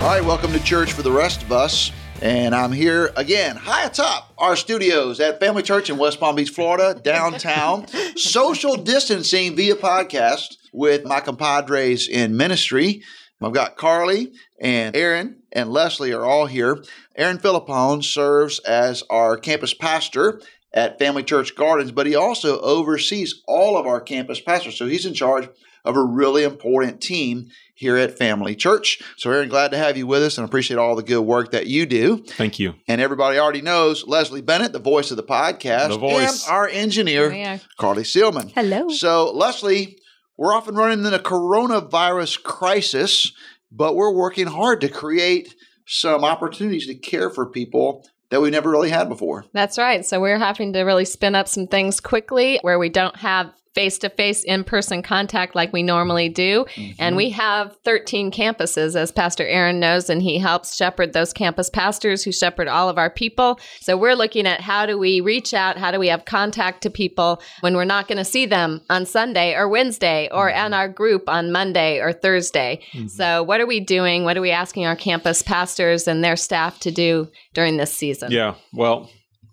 All right, welcome to church for the rest of us. And I'm here again, high atop our studios at Family Church in West Palm Beach, Florida, downtown. social distancing via podcast with my compadres in ministry. I've got Carly and Aaron and Leslie are all here. Aaron Philippone serves as our campus pastor at Family Church Gardens, but he also oversees all of our campus pastors. So he's in charge of a really important team here at Family Church. So, Aaron, glad to have you with us and appreciate all the good work that you do. Thank you. And everybody already knows Leslie Bennett, the voice of the podcast, The voice. and our engineer, Carly Sealman. Hello. So, Leslie, we're often running in a coronavirus crisis, but we're working hard to create some opportunities to care for people that we never really had before. That's right. So we're having to really spin up some things quickly where we don't have face to face, in person contact like we normally do. And mm-hmm. we have 13 campuses, as Pastor Aaron knows, and he helps shepherd those campus pastors who shepherd all of our people. So we're looking at how do we reach out? How do we have contact to people when we're not going to see them on Sunday or Wednesday or mm-hmm. in our group on Monday or Thursday? Mm-hmm. So, what are we doing? What are we asking our campus pastors and their staff to do during this season? Yeah. Well,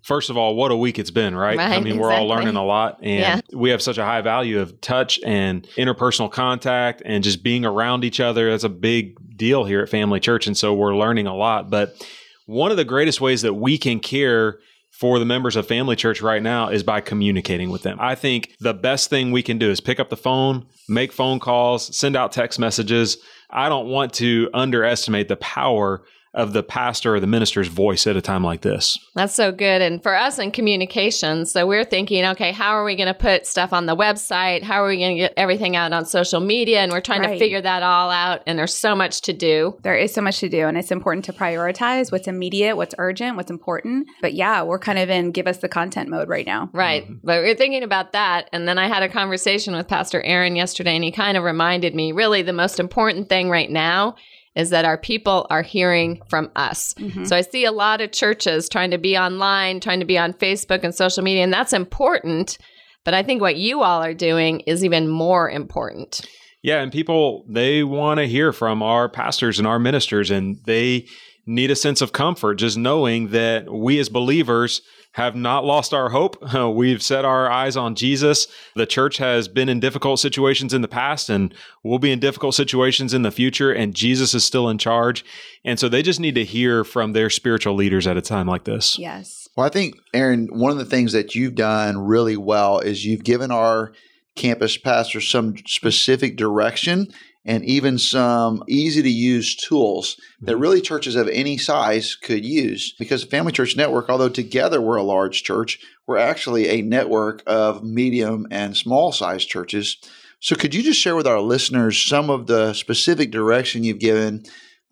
first of all, what a week it's been, right? I Right, mean, we're all learning a lot and Yeah. we have such a high value of touch and interpersonal contact and just being around each other. That's a big deal here at Family Church. And so we're learning a lot. But one of the greatest ways that we can care for the members of Family Church right now is by communicating with them. I think the best thing we can do is pick up the phone, make phone calls, send out text messages. I don't want to underestimate the power of the pastor or the minister's voice at a time like this. That's so good. And for us in communication, so we're thinking, okay, how are we going to put stuff on the website? How are we going to get everything out on social media? And we're trying to figure that all out. And there's so much to do. There is so much to do, and it's important to prioritize what's immediate, what's urgent, what's important. But yeah, we're kind of in give us the content mode right now. Right. Mm-hmm. But we're thinking about that. And then I had a conversation with Pastor Aaron yesterday, and he kind of reminded me really the most important thing right now is that our people are hearing from us. Mhm. So I see a lot of churches trying to be online, trying to be on Facebook and social media, and that's important. But I think what you all are doing is even more important. Yeah, and people they want to hear from our pastors and our ministers and they need a sense of comfort just knowing that we as believers have not lost our hope. We've set our eyes on Jesus. The church has been in difficult situations in the past and will be in difficult situations in the future and Jesus is still in charge. And so they just need to hear from their spiritual leaders at a time like this. Yes. Well, I think, Aaron, one of the things that you've done really well is you've given our campus pastors some specific direction and even some easy to use tools that mm-hmm. really churches of any size could use. Because the Family Church Network, although together we're a large church, we're actually a network of medium and small sized churches. So, could you just share with our listeners some of the specific direction you've given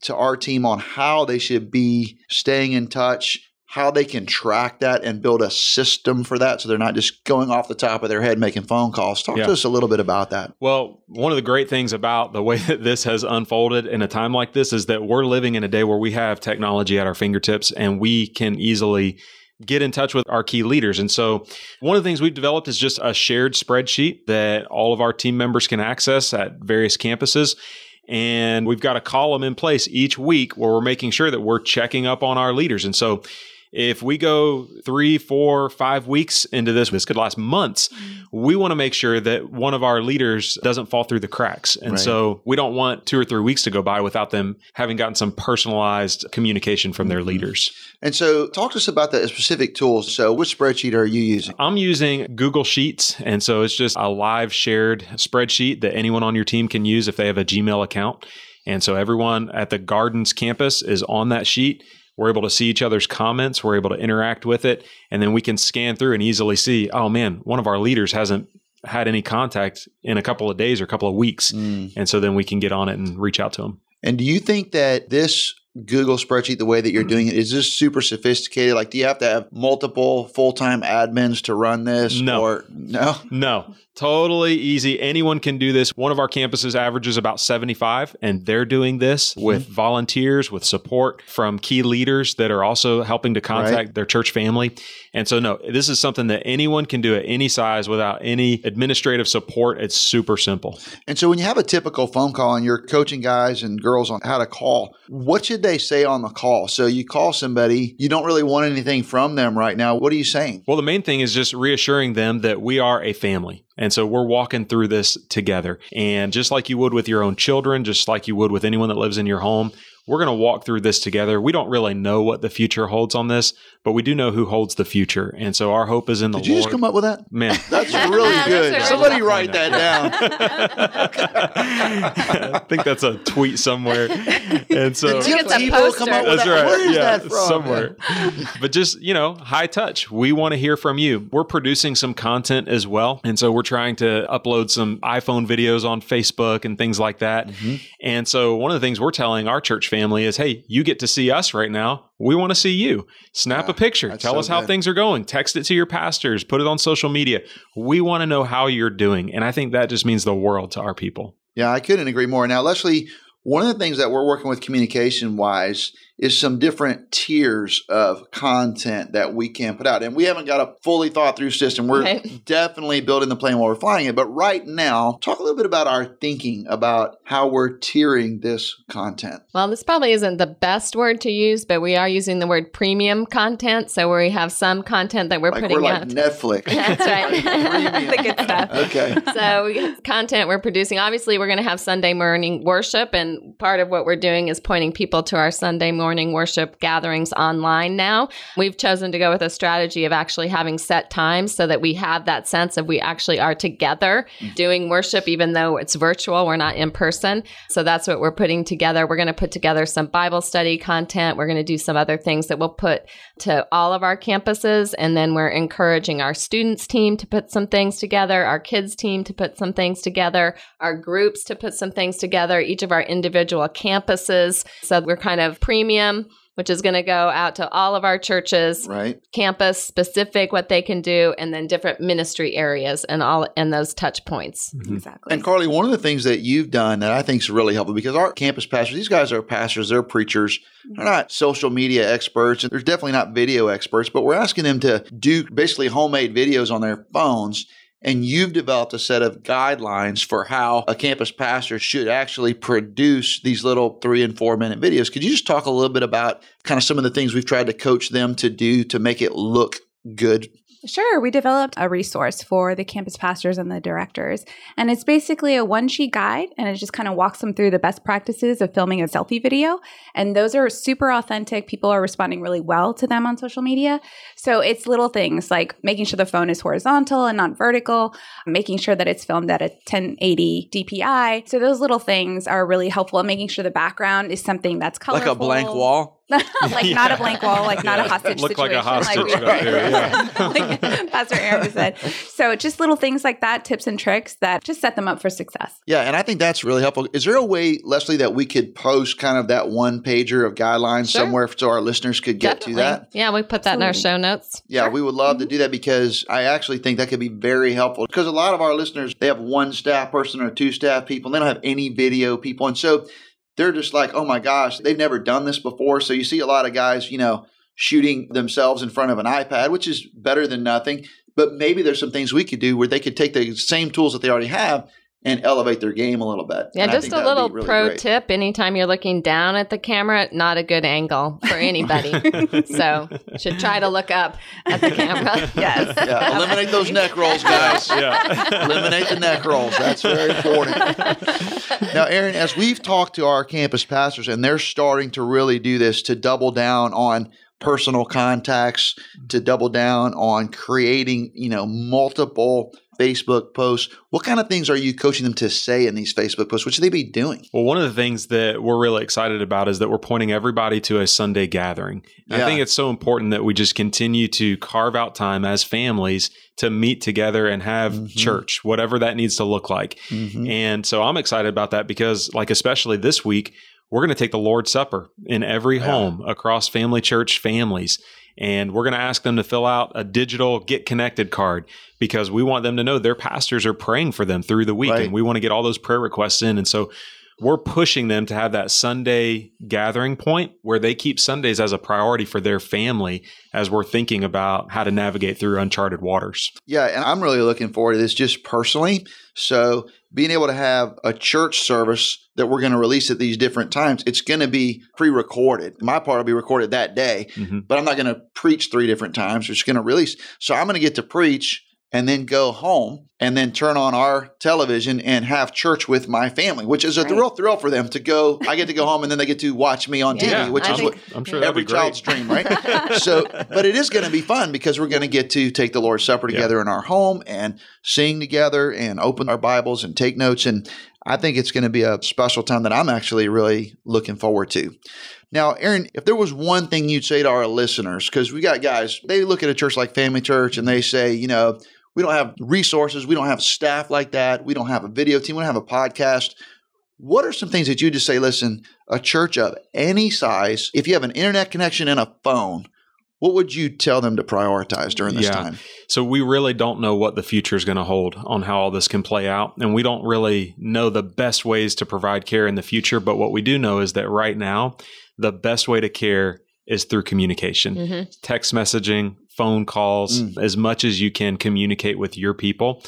to our team on how they should be staying in touch, how they can track that and build a system for that so they're not just going off the top of their head making phone calls. Talk Yeah. to us a little bit about that. Well, one of the great things about the way that this has unfolded in a time like this is that we're living in a day where we have technology at our fingertips and we can easily get in touch with our key leaders. And so, one of the things we've developed is just a shared spreadsheet that all of our team members can access at various campuses. And we've got a column in place each week where we're making sure that we're checking up on our leaders. And so, if we go three, four, five weeks into this, this could last months. We want to make sure that one of our leaders doesn't fall through the cracks. And Right. so we don't want two or three weeks to go by without them having gotten some personalized communication from their mm-hmm. leaders. And so, talk to us about the specific tools. So, which spreadsheet are you using? I'm using Google Sheets. And so it's just a live shared spreadsheet that anyone on your team can use if they have a Gmail account. And so everyone at the Gardens campus is on that sheet. We're able to see each other's comments. We're able to interact with it. And then we can scan through and easily see, oh man, one of our leaders hasn't had any contact in a couple of days or a couple of weeks. Mm. And so then we can get on it and reach out to them. And do you think that this Google spreadsheet, the way that you're doing it, is this super sophisticated? Like, do you have to have multiple full time admins to run this? No. Or no? No, totally easy. Anyone can do this. One of our campuses averages about 75, and they're doing this mm-hmm. with volunteers, with support from key leaders that are also helping to contact Right. their church family. And so, no, this is something that anyone can do at any size without any administrative support. It's super simple. And so when you have a typical phone call and you're coaching guys and girls on how to call, what should they say on the call? So you call somebody, you don't really want anything from them right now. What are you saying? Well, the main thing is just reassuring them that we are a family. And so we're walking through this together. And just like you would with your own children, just like you would with anyone that lives in your home, we're going to walk through this together. We don't really know what the future holds on this, but we do know who holds the future. And so our hope is in the Lord. Did you Lord. just come up with that? Man, That's really good. original. Somebody write that down. I think that's a tweet somewhere. And so Did think Tim it's poster. come up with That's that? right. Where is yeah, that from? Somewhere. but just, you know, high touch. We want to hear from you. We're producing some content as well. And so we're trying to upload some iPhone videos on Facebook and things like that. Mm-hmm. And so one of the things we're telling our church family is, hey, you get to see us right now. We want to see you. Snap Yeah, a picture. Tell so us how good. things are going. Text it to your pastors. Put it on social media. We want to know how you're doing. And I think that just means the world to our people. Yeah, I couldn't agree more. Now, Leslie, one of the things that we're working with communication wise is some different tiers of content that we can put out. And we haven't got a fully thought through system. We're Right. definitely building the plane while we're flying it. But right now, talk a little bit about our thinking about how we're tiering this content. Well, this probably isn't the best word to use, but we are using the word premium content. So we have some content that we're Like putting we're like out. Netflix. That's right. The good stuff. Okay. so content we're producing obviously we're going to have sunday morning worship and part of what we're doing is pointing people to our sunday morning worship gatherings online now. We've chosen to go with a strategy of actually having set times so that we have that sense of we actually are together mm-hmm. doing worship even though it's virtual we're not in person. So that's what we're putting together. We're going to put together some bible study content. We're going to do some other things that we'll put to all of our campuses. And then we're encouraging our students team to put some things together our kids team to put some things together our groups to put some things together each of our individual campuses. So we're kind of premium which is going to go out to all of our churches Right. campus specific what they can do and then different ministry areas and all and those touch points mm-hmm. Exactly. And Carly, one of the things that you've done that I think is really helpful because our campus pastors, these guys are pastors, they're preachers, mm-hmm. they're not social media experts, and they're definitely not video experts, but we're asking them to do basically homemade videos on their phones. And you've developed a set of guidelines for how a campus pastor should actually produce these little three and four minute videos. Could you just talk a little bit about kind of some of the things we've tried to coach them to do to make it look good? Sure, we developed a resource for the campus pastors and the directors. And it's basically a one sheet guide, and it just kind of walks them through the best practices of filming a selfie video. And those are super authentic. People are responding really well to them on social media. So it's little things like making sure the phone is horizontal and not vertical, making sure that it's filmed at a 1080 DPI. So those little things are really helpful, and making sure the background is something that's colorful. Like a blank wall? like not a blank wall, like not a Yeah. hostage Look like a hostage we- up there, yeah. like Pastor Aaron said. So just little things like that, tips and tricks that just set them up for success. Yeah, and I think that's really helpful. Is there a way, Leslie, that we could post kind of that one pager of guidelines Sure. somewhere so our listeners could get Definitely. to that? yeah we put that in our show notes Yeah, we would love to mm-hmm. do that because I actually think that could be very helpful. Because a lot of our listeners, they have one staff person or two staff people, and they don't have any video people. And so they're just like, oh my gosh, they've never done this before. So you see a lot of guys, you know, shooting themselves in front of an iPad, which is better than nothing. But maybe there's some things we could do where they could take the same tools that they already have and elevate their game a little bit. Yeah, And just a that would be little really pro great. tip. Anytime you're looking down at the camera, not a good angle for anybody. so should try to look up at the camera. Yes. Yeah, eliminate those neck rolls, guys. Yeah. Eliminate the neck rolls. That's very important. now, Aaron, as we've talked to our campus pastors, and they're starting to really do this to double down on personal contacts, to double down on creating, you know, multiple Facebook posts. What kind of things are you coaching them to say in these Facebook posts? What should they be doing? Well, one of the things that we're really excited about is that we're pointing everybody to a Sunday gathering. Yeah. I think it's so important that we just continue to carve out time as families to meet together and have mm-hmm. church, whatever that needs to look like. Mm-hmm. And so I'm excited about that because, like, especially this week, we're going to take the Lord's Supper in every yeah. home across family church families. And we're going to ask them to fill out a digital get connected card because we want them to know their pastors are praying for them through the week. Right. And we want to get all those prayer requests in. And so we're pushing them to have that Sunday gathering point where they keep Sundays as a priority for their family as we're thinking about how to navigate through uncharted waters. Yeah, and I'm really looking forward to this just personally. So, being able to have a church service that we're going to release at these different times, it's going to be pre recorded. My part will be recorded that day, mm-hmm. but I'm not going to preach three different times. It's going to release. So, I'm going to get to preach and then go home and then turn on our television and have church with my family, which is a right. real thrill for them to go. I get to go home and then they get to watch me on yeah, TV, which I is what I'm sure every child's dream, right? so, but it is going to be fun because we're going to get to take the Lord's Supper together yeah. in our home and sing together and open our Bibles and take notes. And I think it's going to be a special time that I'm actually really looking forward to. Now, Aaron, if there was one thing you'd say to our listeners, because we got guys, they look at a church like Family Church and they say, you know, we don't have resources. We don't have staff like that. We don't have a video team. We don't have a podcast. What are some things that you just say, listen, a church of any size, if you have an internet connection and a phone, what would you tell them to prioritize during this yeah. time? So we really don't know what the future is going to hold on how all this can play out. And we don't really know the best ways to provide care in the future. But what we do know is that right now, the best way to care is through communication, mm-hmm. text messaging, phone calls, mm. as much as you can communicate with your people.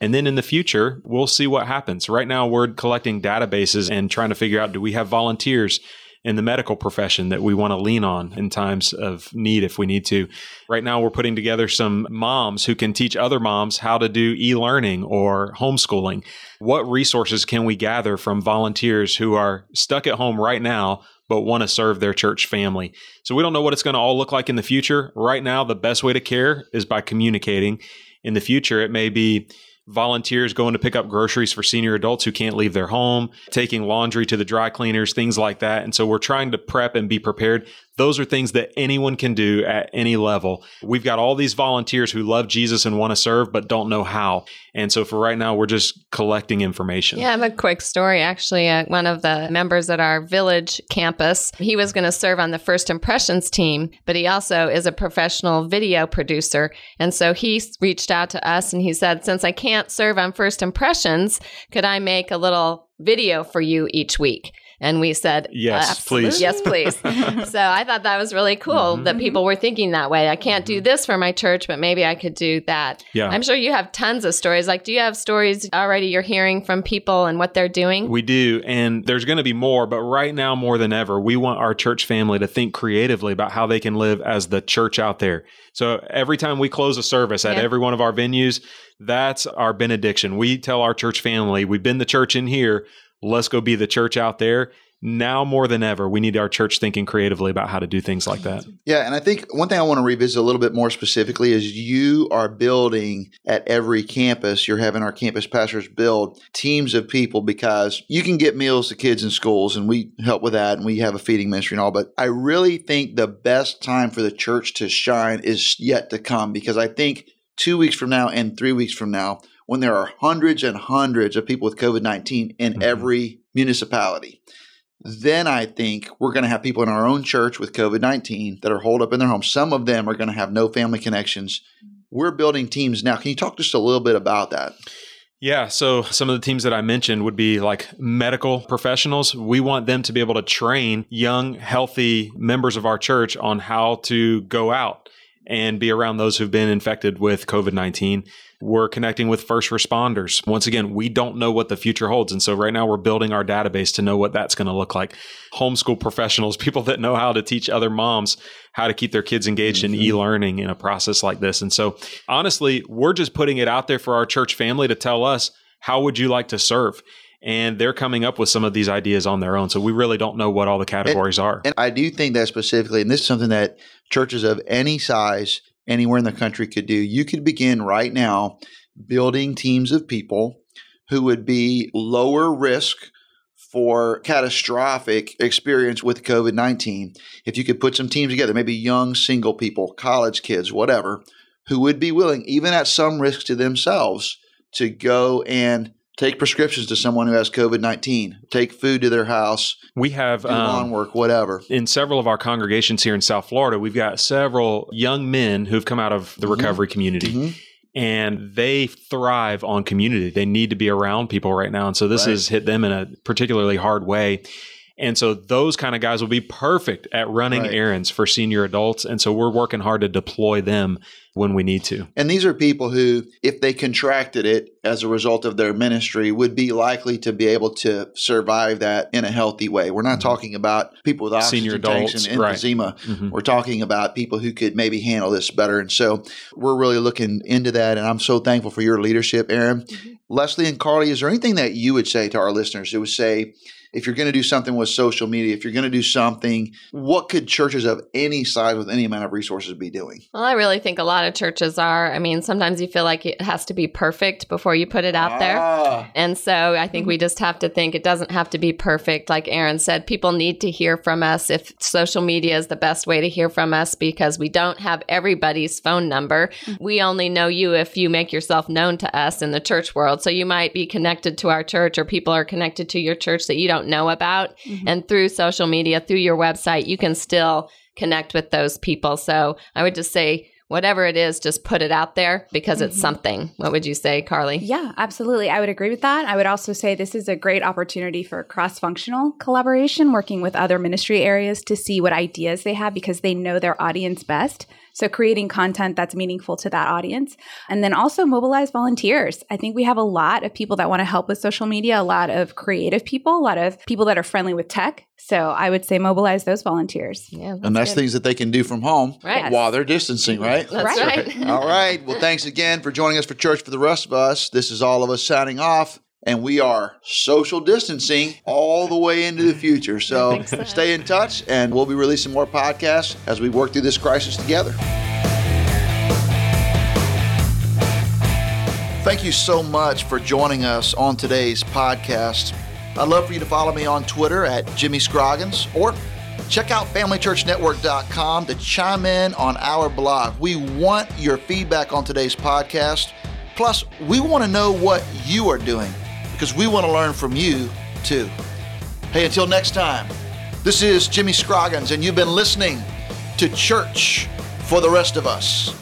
And then in the future, we'll see what happens. Right now, we're collecting databases and trying to figure out do we have volunteers in the medical profession that we want to lean on in times of need if we need to. Right now, we're putting together some moms who can teach other moms how to do e learning or homeschooling. What resources can we gather from volunteers who are stuck at home right now? But want to serve their church family. So we don't know what it's going to all look like in the future. Right now, the best way to care is by communicating. In the future, it may be volunteers going to pick up groceries for senior adults who can't leave their home, taking laundry to the dry cleaners, things like that. And so we're trying to prep and be prepared. Those are things that anyone can do at any level. We've got all these volunteers who love Jesus and want to serve, but don't know how. And so for right now, we're just collecting information. Yeah, I have a quick story. Actually, uh, one of the members at our village campus, he was going to serve on the First Impressions team, but he also is a professional video producer. And so he reached out to us and he said, Since I can't serve on First Impressions, could I make a little video for you each week? And we said, Yes, please. Yes, please. so I thought that was really cool mm-hmm. that people were thinking that way. I can't do mm-hmm. this for my church, but maybe I could do that. Yeah. I'm sure you have tons of stories. Like, do you have stories already you're hearing from people and what they're doing? We do. And there's going to be more, but right now, more than ever, we want our church family to think creatively about how they can live as the church out there. So every time we close a service at yeah. every one of our venues, that's our benediction. We tell our church family, we've been the church in here let's go be the church out there. Now more than ever, we need our church thinking creatively about how to do things like that. Yeah. And I think one thing I want to revisit a little bit more specifically is you are building at every campus, you're having our campus pastors build teams of people because you can get meals to kids in schools and we help with that and we have a feeding ministry and all. But I really think the best time for the church to shine is yet to come because I think two weeks from now and three weeks from now, when there are hundreds and hundreds of people with COVID 19 in mm-hmm. every municipality. Then I think we're going to have people in our own church with COVID 19 that are holed up in their homes. Some of them are going to have no family connections. We're building teams now. Can you talk just a little bit about that? Yeah. So some of the teams that I mentioned would be like medical professionals. We want them to be able to train young, healthy members of our church on how to go out and be around those who've been infected with COVID 19. We're connecting with first responders. Once again, we don't know what the future holds. And so right now we're building our database to know what that's going to look like. Homeschool professionals, people that know how to teach other moms how to keep their kids engaged mm-hmm. in e-learning in a process like this. And so honestly, we're just putting it out there for our church family to tell us, how would you like to serve? And they're coming up with some of these ideas on their own. So we really don't know what all the categories and, are. And I do think that specifically, and this is something that churches of any size anywhere in the country could do. You could begin right now building teams of people who would be lower risk for catastrophic experience with COVID 19. If you could put some teams together, maybe young single people, college kids, whatever, who would be willing, even at some risk to themselves, to go and take prescriptions to someone who has COVID 19, take food to their house, we have do lawn um, work, whatever. in several of our congregations here in South Florida, we've got several young men who've come out of the Mhm. recovery community. Mhm. And they thrive on community. They need to be around people right now. And so this Right. has hit them in a particularly hard way. And so those kind of guys will be perfect at running Right. errands for senior adults. And so we're working hard to deploy them when we need to. And these are people who, if they contracted it as a result of their ministry, would be likely to be able to survive that in a healthy way. We're not Mhm. talking about people with oxygen Senior tanks adults, and right. emphysema. Mhm. We're talking about people who could maybe handle this better. And so we're really looking into that. And I'm so thankful for your leadership, Aaron. Leslie and Carly, is there anything that you would say to our listeners who would say, if you're going to do something with social media, if you're going to do something, what could churches of any size with any amount of resources be doing? Well, I really think a lot of churches are. I mean, sometimes you feel like it has to be perfect before you put it out there. Ah, And so I think we just have to think it doesn't have to be perfect. Like Aaron said, people need to hear from us if social media is the best way to hear from us because we don't have everybody's phone number. We only know you if you make yourself known to us in the church world. So you might be connected to our church or people are connected to your church that you don't know about. Mhm. And through social media, through your website, you can still connect with those people. So I would just say, whatever it is, just put it out there because it's Mhm. something. What would you say, Carly? Yeah, absolutely. I would agree with that. I would also say this is a great opportunity for cross functional collaboration, working with other ministry areas to see what ideas they have because they know their audience best. So, creating content that's meaningful to that audience. And then also mobilize volunteers. I think we have a lot of people that want to help with social media, a lot of creative people, a lot of people that are friendly with tech. So, I would say mobilize those volunteers. Yeah, and that's good. things that they can do from home Right. while they're distancing, right? That's Right. right. All right. Well, thanks again for joining us for Church for the Rest of Us. This is all of us signing off, and we are social distancing all the way into the future. So stay in touch, and we'll be releasing more podcasts as we work through this crisis together. Thank you so much for joining us on today's podcast. I'd love for you to follow me on Twitter at Jimmy Scroggins or check out FamilyChurchNetwork.com to chime in on our blog. We want your feedback on today's podcast. Plus, we want to know what you are doing because we want to learn from you too. Hey, until next time, this is Jimmy Scroggins, and you've been listening to Church for the Rest of Us.